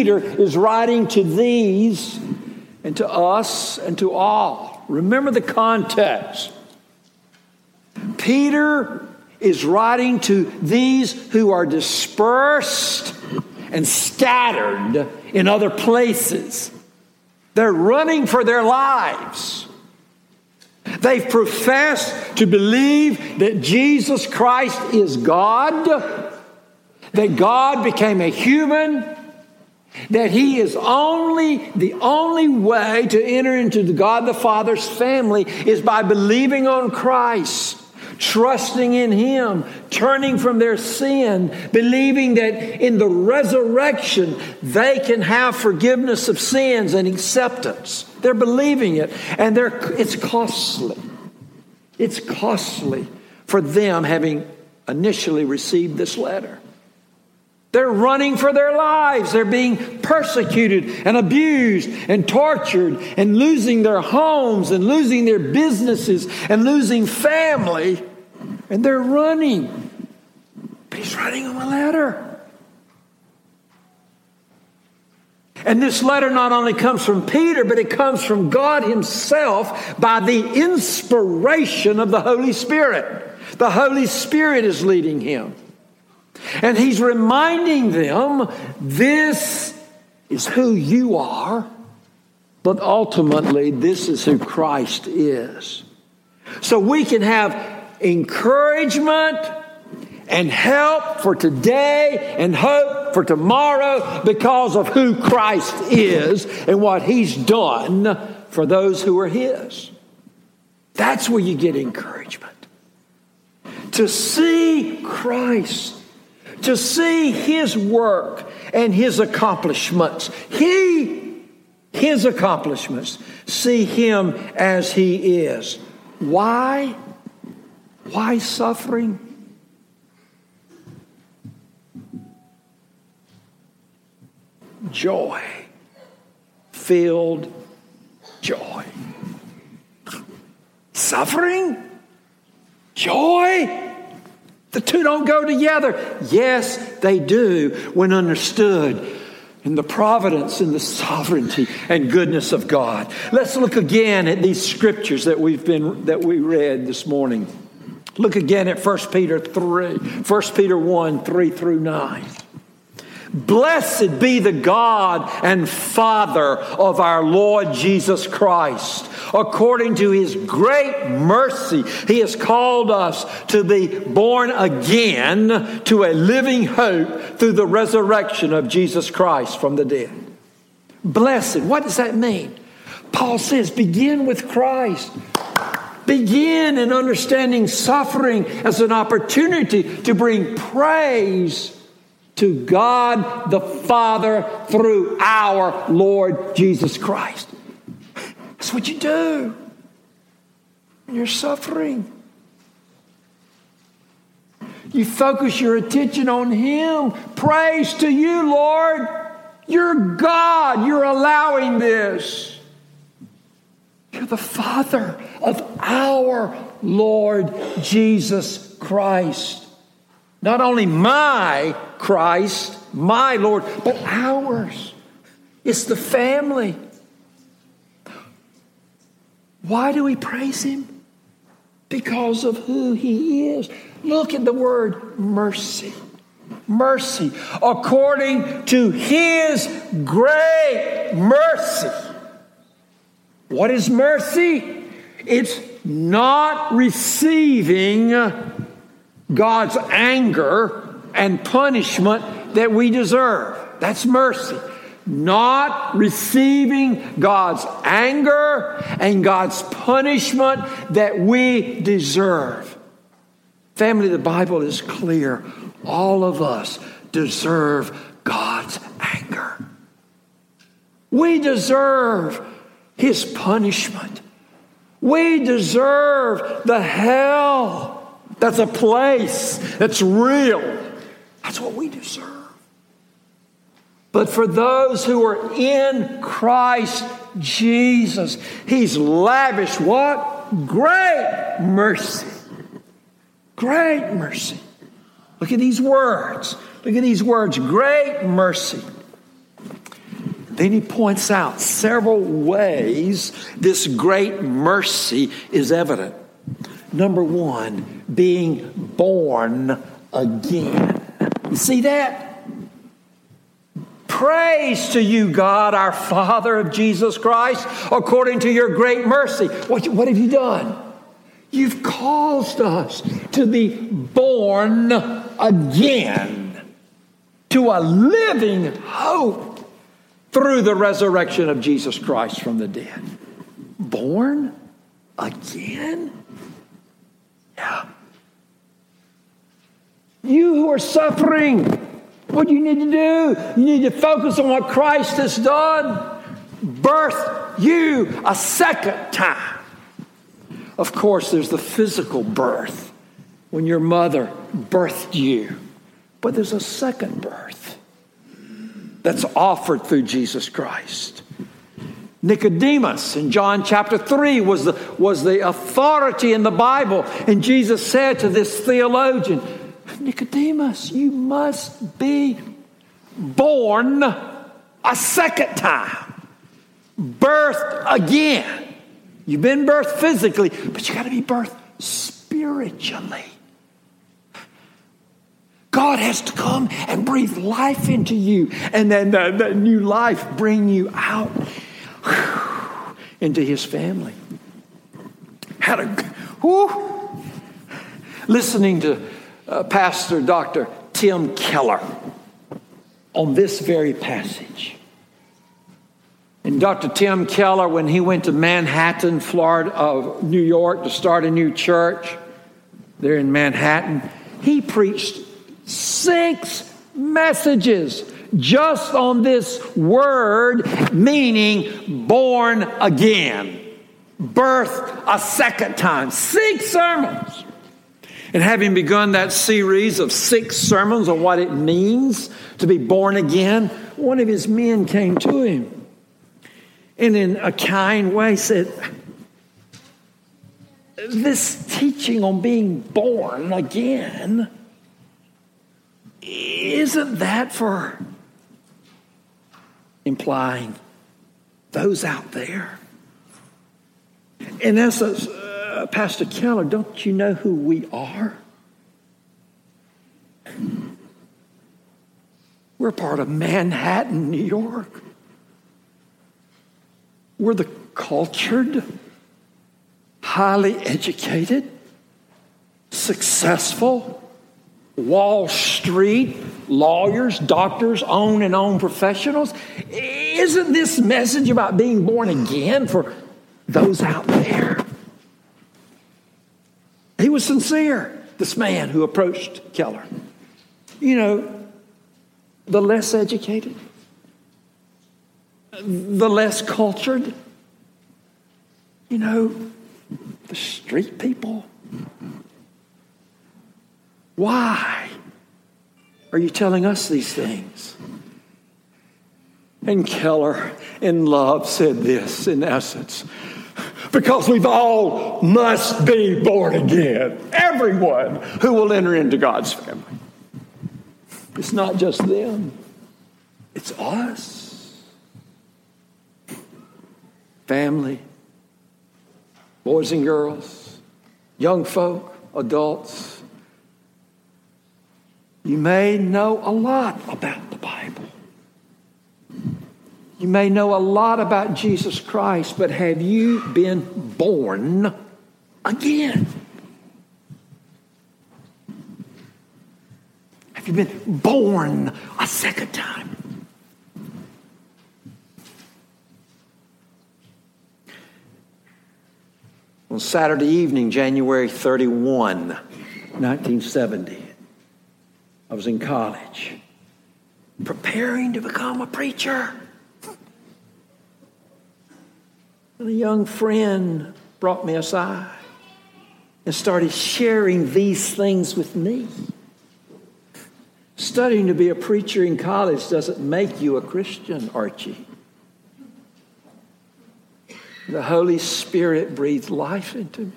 Peter is writing to these and to us and to all. Remember the context. Peter is writing to these who are dispersed and scattered in other places. They're running for their lives. They've professed to believe that Jesus Christ is God, that God became a human, that He is only the only way to enter into the God the Father's family is by believing on Christ trusting in Him, turning from their sin, believing that in the resurrection they can have forgiveness of sins and acceptance. They're believing it, and they're, it's costly. It's costly for them having initially received this letter. They're running for their lives. They're being persecuted and abused and tortured and losing their homes and losing their businesses and losing family and they're running. But he's writing them a letter. And this letter not only comes from Peter, but it comes from God Himself by the inspiration of the Holy Spirit. The Holy Spirit is leading him. And He's reminding them this is who you are, but ultimately, this is who Christ is. So we can have encouragement and help for today and hope for tomorrow because of who Christ is and what He's done for those who are His. That's where you get encouragement. To see Christ, to see His work and His accomplishments. He, His accomplishments, see Him as He is. Why? Why suffering? Joy. Filled joy. Suffering? Joy? The two don't go together. Yes, they do when understood in the providence and the sovereignty and goodness of God. Let's look again at these scriptures that we've been that we read this morning. Look again at 1 Peter 3, 1 Peter 1, 3 through 9. Blessed be the God and Father of our Lord Jesus Christ. According to his great mercy, he has called us to be born again to a living hope through the resurrection of Jesus Christ from the dead. Blessed, what does that mean? Paul says, begin with Christ. Begin in understanding suffering as an opportunity to bring praise to God the Father through our Lord Jesus Christ. That's what you do when you're suffering. You focus your attention on Him. Praise to you, Lord. You're God. You're allowing this. You're the Father of our Lord Jesus Christ. Not only my Christ, my Lord, but ours. It's the family. Why do we praise Him? Because of who He is. Look at the word mercy. Mercy. According to His great mercy. What is mercy? It's not receiving God's anger and punishment that we deserve. That's mercy. Not receiving God's anger and God's punishment that we deserve. Family, the Bible is clear. All of us deserve God's anger. We deserve His punishment. We deserve the hell. That's a place that's real. That's what we deserve. But for those who are in Christ Jesus, He's lavished what? Great mercy. Great mercy. Look at these words. Look at these words. Great mercy. Then he points out several ways this great mercy is evident. Number one, being born again. You see that? Praise to you, God, our Father of Jesus Christ, according to your great mercy. What, what have you done? You've caused us to be born again to a living hope through the resurrection of Jesus Christ from the dead. Born again? Yeah. You who are suffering, what do you need to do? You need to focus on what Christ has done. Birth you a second time. Of course, there's the physical birth when your mother birthed you, but there's a second birth that's offered through Jesus Christ. Nicodemus in John chapter 3 was the, was the authority in the Bible. And Jesus said to this theologian, Nicodemus, you must be born a second time, birthed again. You've been birthed physically, but you got to be birthed spiritually. God has to come and breathe life into you, and then that, that new life bring you out into His family. How to, whew, listening to uh, Pastor Dr. Tim Keller on this very passage. And Dr. Tim Keller, when he went to Manhattan, Florida, uh, New York, to start a new church there in Manhattan, he preached six messages just on this word, meaning born again, birth a second time. Six sermons. And having begun that series of six sermons on what it means to be born again, one of his men came to him and, in a kind way, said, This teaching on being born again, isn't that for implying those out there? In essence, uh, Pastor Keller, don't you know who we are? We're part of Manhattan, New York. We're the cultured, highly educated, successful, Wall Street lawyers, doctors, own and own professionals. Isn't this message about being born again for those out there? He was sincere, this man who approached Keller. You know, the less educated, the less cultured, you know, the street people. Why are you telling us these things? And Keller, in love, said this in essence because we've all must be born again. Everyone who will enter into God's family. It's not just them, it's us. Family, boys and girls, young folk, adults. You may know a lot about the Bible. You may know a lot about Jesus Christ, but have you been born again? Have you been born a second time? On Saturday evening, January 31, 1970, I was in college, preparing to become a preacher. And a young friend brought me aside and started sharing these things with me. Studying to be a preacher in college doesn't make you a Christian, Archie. The Holy Spirit breathed life into me.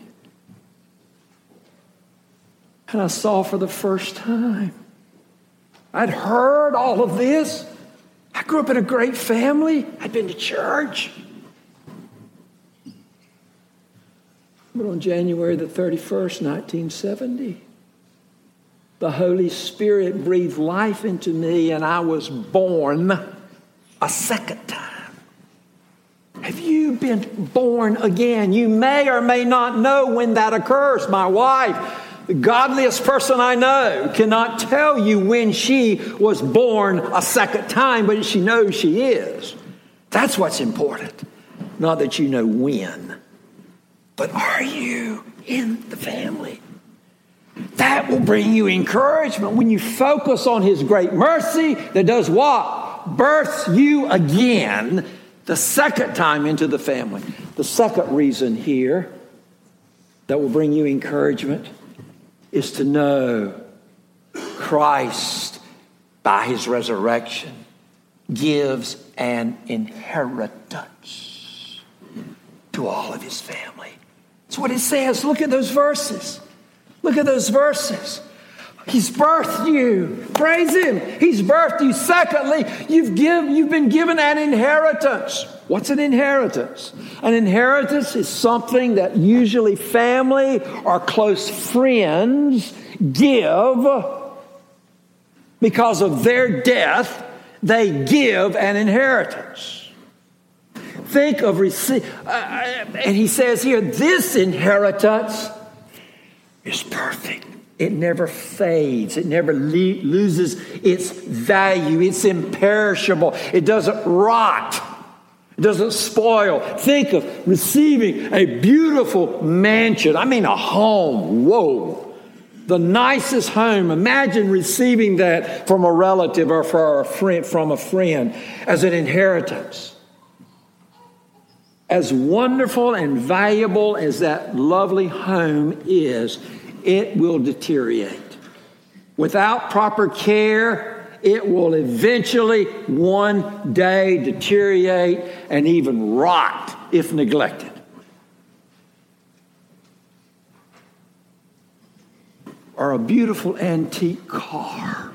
And I saw for the first time. I'd heard all of this, I grew up in a great family. I'd been to church. But on January the 31st, 1970, the Holy Spirit breathed life into me, and I was born a second time. Have you been born again? You may or may not know when that occurs. My wife, the godliest person I know, cannot tell you when she was born a second time, but she knows she is. That's what's important. Not that you know when, but are you in the family? That will bring you encouragement when you focus on His great mercy that does what? Births you again the second time into the family. The second reason here that will bring you encouragement is to know Christ by his resurrection gives an inheritance to all of his family. That's what it says. Look at those verses. Look at those verses. He's birthed you. Praise Him. He's birthed you. Secondly, you've, give, you've been given an inheritance. What's an inheritance? An inheritance is something that usually family or close friends give because of their death. They give an inheritance. Think of receiving. uh, uh and he says here, this inheritance is perfect. It never fades. It never le- loses its value. It's imperishable. It doesn't rot. It doesn't spoil. Think of receiving a beautiful mansion. I mean, a home. Whoa. The nicest home. Imagine receiving that from a relative or a friend, from a friend as an inheritance. As wonderful and valuable as that lovely home is, it will deteriorate. Without proper care, it will eventually one day deteriorate and even rot if neglected. Or a beautiful antique car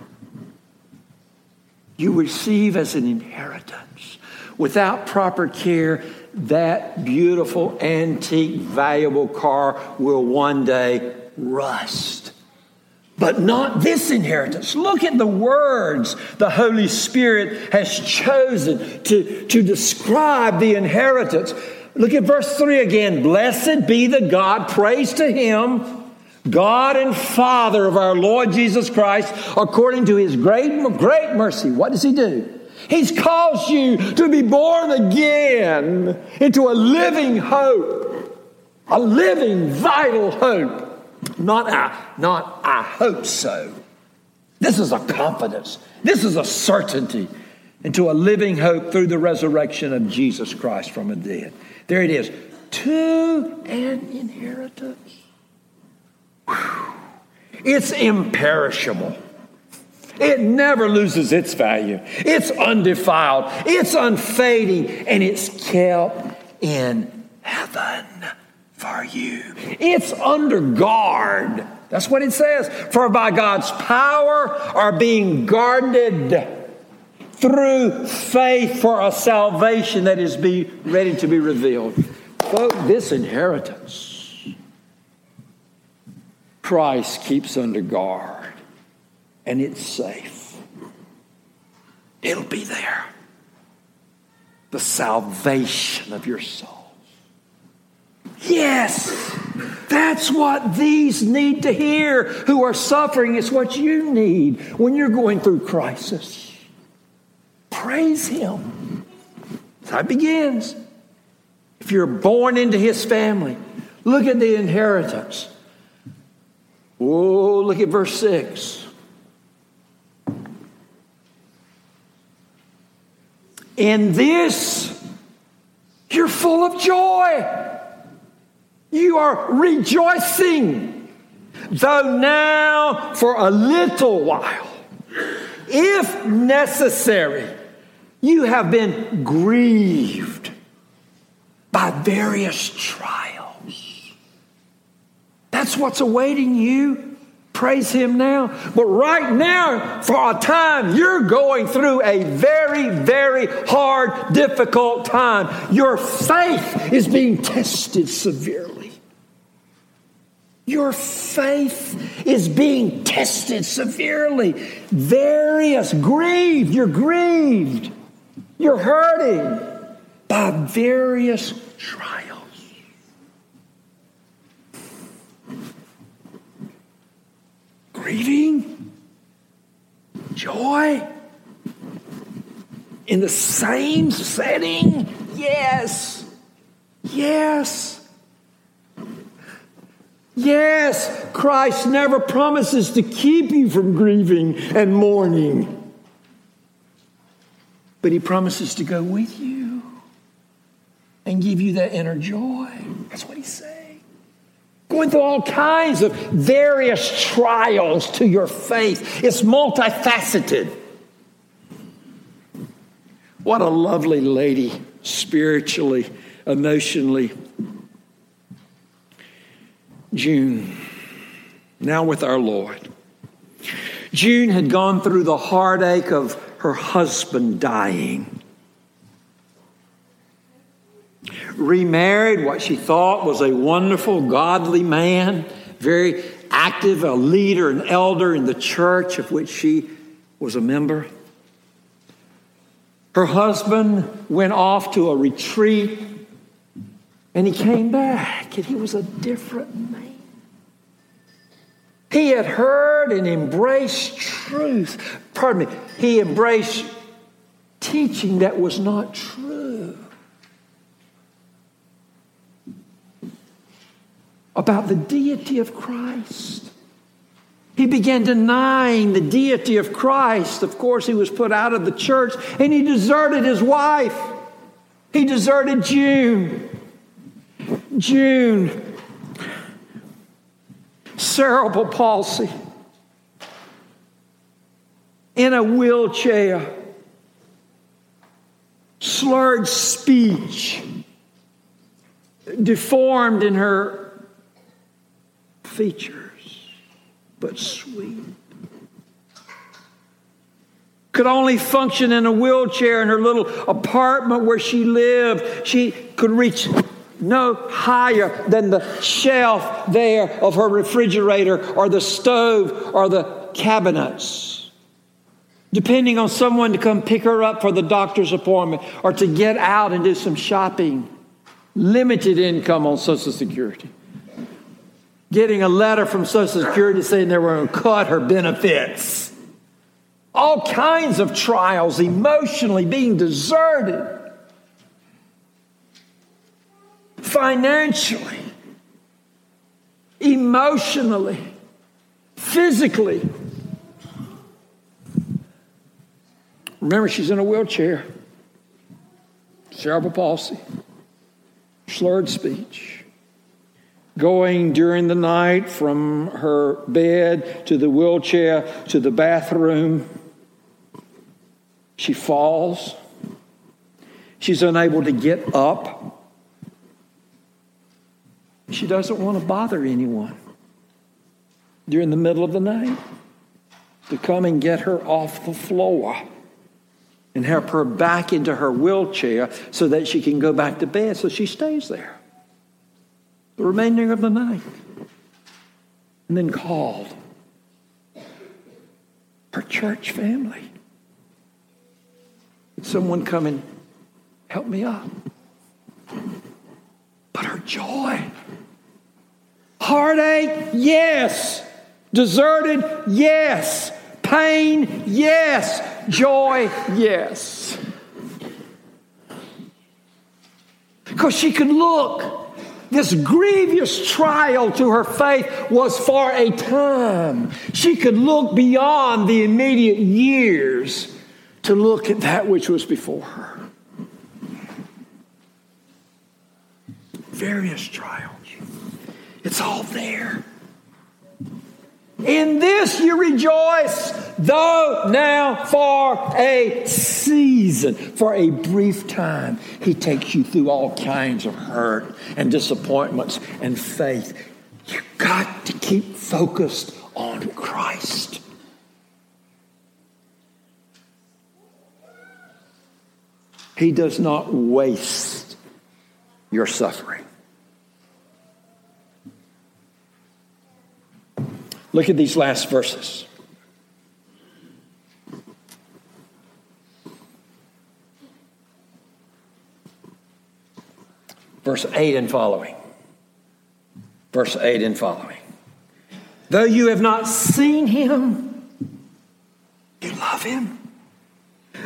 you receive as an inheritance. Without proper care, that beautiful, antique, valuable car will one day rust. But not this inheritance. Look at the words the Holy Spirit has chosen to, to describe the inheritance. Look at verse 3 again. Blessed be the God, praise to Him, God and Father of our Lord Jesus Christ, according to His great, great mercy. What does He do? He's caused you to be born again into a living hope, a living, vital hope. Not I, not I hope so. This is a confidence. This is a certainty into a living hope through the resurrection of Jesus Christ from the dead. There it is. To an inheritance. Whew. It's imperishable. It never loses its value. It's undefiled. It's unfading. And it's kept in heaven for you. It's under guard. That's what it says. For by God's power are being guarded through faith for a salvation that is be ready to be revealed. This inheritance Christ keeps under guard and it's safe. It'll be there. The salvation of your soul. Yes, that's what these need to hear who are suffering. It's what you need when you're going through crisis. Praise Him. It begins. If you're born into His family, look at the inheritance. Oh, look at verse 6. In this, you're full of joy. You are rejoicing, though now for a little while, if necessary, you have been grieved by various trials. That's what's awaiting you Praise Him now. But right now, for a time, you're going through a very, very hard, difficult time. Your faith is being tested severely. Your faith is being tested severely. Various, grieved, you're grieved. You're hurting by various trials. Grieving, joy in the same setting? Yes. Yes. Yes, Christ never promises to keep you from grieving and mourning. But he promises to go with you and give you that inner joy. That's what he said going through all kinds of various trials to your faith. It's multifaceted. What a lovely lady, spiritually, emotionally. June, now with our Lord. June had gone through the heartache of her husband dying. Remarried what she thought was a wonderful, godly man, very active, a leader, an elder in the church of which she was a member. Her husband went off to a retreat and he came back and he was a different man. He had heard and embraced truth. Pardon me, he embraced teaching that was not true. About the deity of Christ. He began denying the deity of Christ. Of course, he was put out of the church and he deserted his wife. He deserted June. June, cerebral palsy, in a wheelchair, slurred speech, deformed in her features, but sweet. Could only function in a wheelchair in her little apartment where she lived. She could reach no higher than the shelf there of her refrigerator or the stove or the cabinets. Depending on someone to come pick her up for the doctor's appointment or to get out and do some shopping. Limited income on Social Security getting a letter from Social Security saying they were going to cut her benefits. All kinds of trials, emotionally being deserted, financially, emotionally, physically. Remember, she's in a wheelchair, cerebral palsy, slurred speech going during the night from her bed to the wheelchair to the bathroom. She falls. She's unable to get up. She doesn't want to bother anyone during the middle of the night to come and get her off the floor and help her back into her wheelchair so that she can go back to bed. So she stays there the remainder of the night. And then called her church family. Someone come and help me up. But her joy, heartache, yes. Deserted, yes. Pain, yes. Joy, yes. Because she could look this grievous trial to her faith was for a time. She could look beyond the immediate years to look at that which was before her. Various trials. It's all there. In this you rejoice, though now for a season, for a brief time. He takes you through all kinds of hurt and disappointments and faith. You've got to keep focused on Christ. He does not waste your suffering. Look at these last verses. Verse 8 and following. Verse 8 and following. Though you have not seen him, you love him.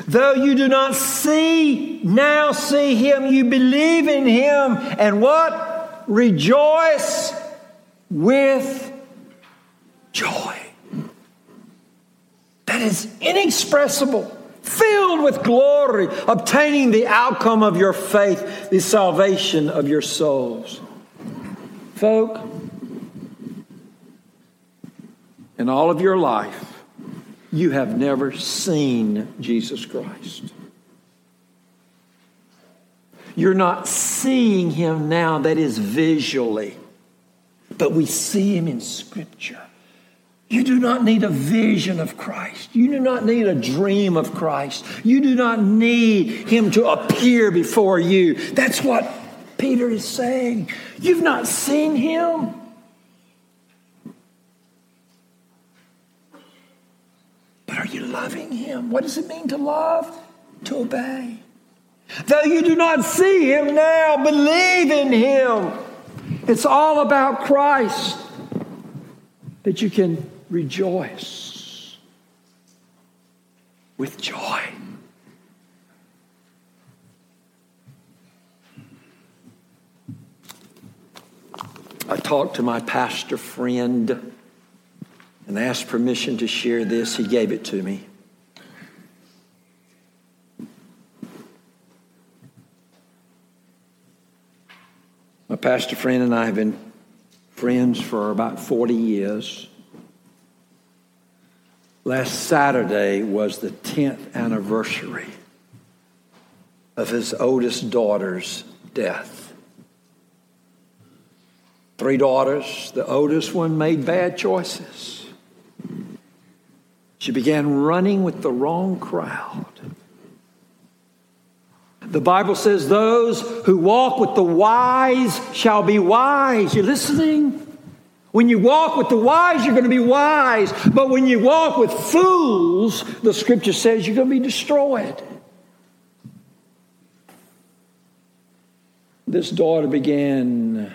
Though you do not see, now see him, you believe in him, and what? Rejoice with is inexpressible filled with glory, obtaining the outcome of your faith, the salvation of your souls. Folk, in all of your life, you have never seen Jesus Christ. You're not seeing him now, that is visually, but we see him in Scripture. You do not need a vision of Christ. You do not need a dream of Christ. You do not need him to appear before you. That's what Peter is saying. You've not seen him. But are you loving him? What does it mean to love? To obey. Though you do not see him now, believe in him. It's all about Christ that you can rejoice with joy. I talked to my pastor friend and asked permission to share this. He gave it to me. My pastor friend and I have been friends for about 40 years. Last Saturday was the 10th anniversary of his oldest daughter's death. Three daughters, the oldest one made bad choices. She began running with the wrong crowd. The Bible says, Those who walk with the wise shall be wise. You listening? When you walk with the wise, you're going to be wise. But when you walk with fools, the scripture says you're going to be destroyed. This daughter began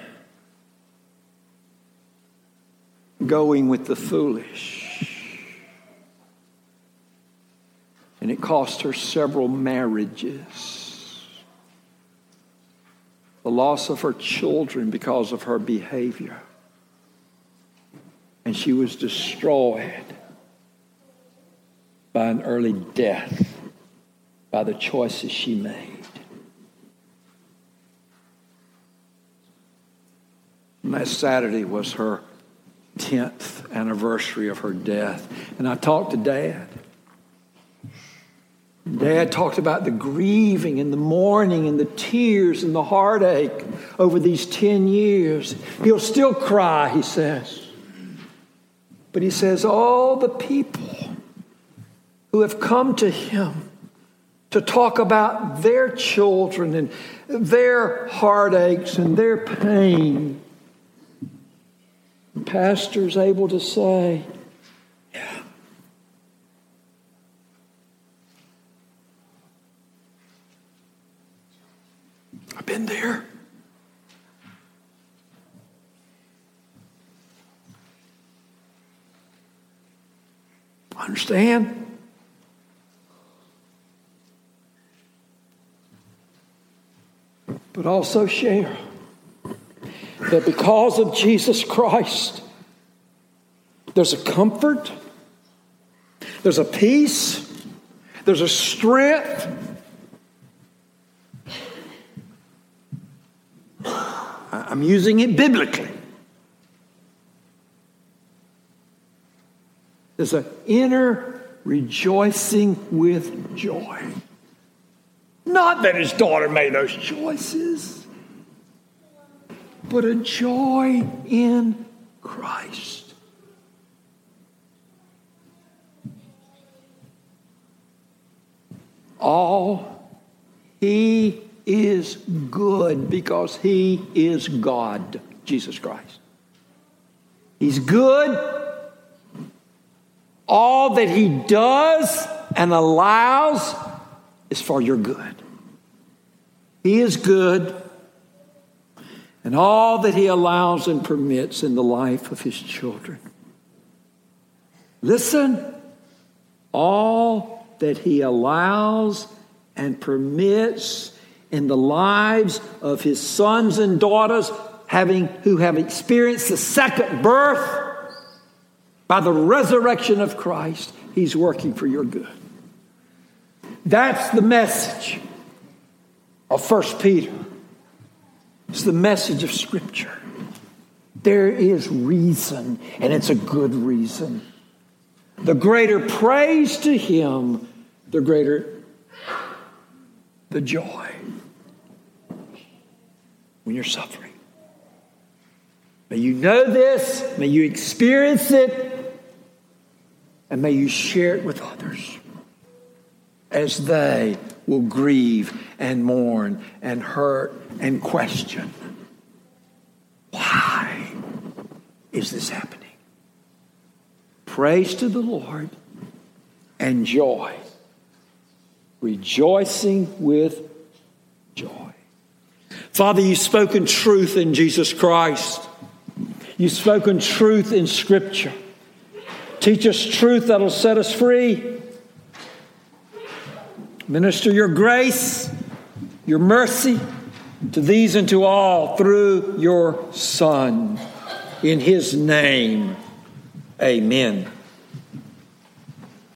going with the foolish. And it cost her several marriages. The loss of her children because of her behavior and she was destroyed by an early death by the choices she made. Last Saturday was her 10th anniversary of her death. And I talked to Dad. Dad talked about the grieving and the mourning and the tears and the heartache over these 10 years. He'll still cry, he says. But he says, all the people who have come to him to talk about their children and their heartaches and their pain. The pastor's able to say, Yeah. I've been there. Understand? But also share that because of Jesus Christ, there's a comfort, there's a peace, there's a strength. I'm using it biblically. There's an inner rejoicing with joy. Not that his daughter made those choices, but a joy in Christ. All he is good because he is God, Jesus Christ. He's good all that He does and allows is for your good. He is good, and all that He allows and permits in the life of His children. Listen, all that He allows and permits in the lives of His sons and daughters having, who have experienced the second birth by the resurrection of Christ, He's working for your good. That's the message of First Peter. It's the message of Scripture. There is reason, and it's a good reason. The greater praise to Him, the greater the joy when you're suffering. May you know this, may you experience it, and may you share it with others as they will grieve and mourn and hurt and question. Why is this happening? Praise to the Lord and joy, rejoicing with joy. Father, you've spoken truth in Jesus Christ. You've spoken truth in Scripture. Teach us truth that'll set us free. Minister your grace, your mercy to these and to all through your Son. In his name, amen.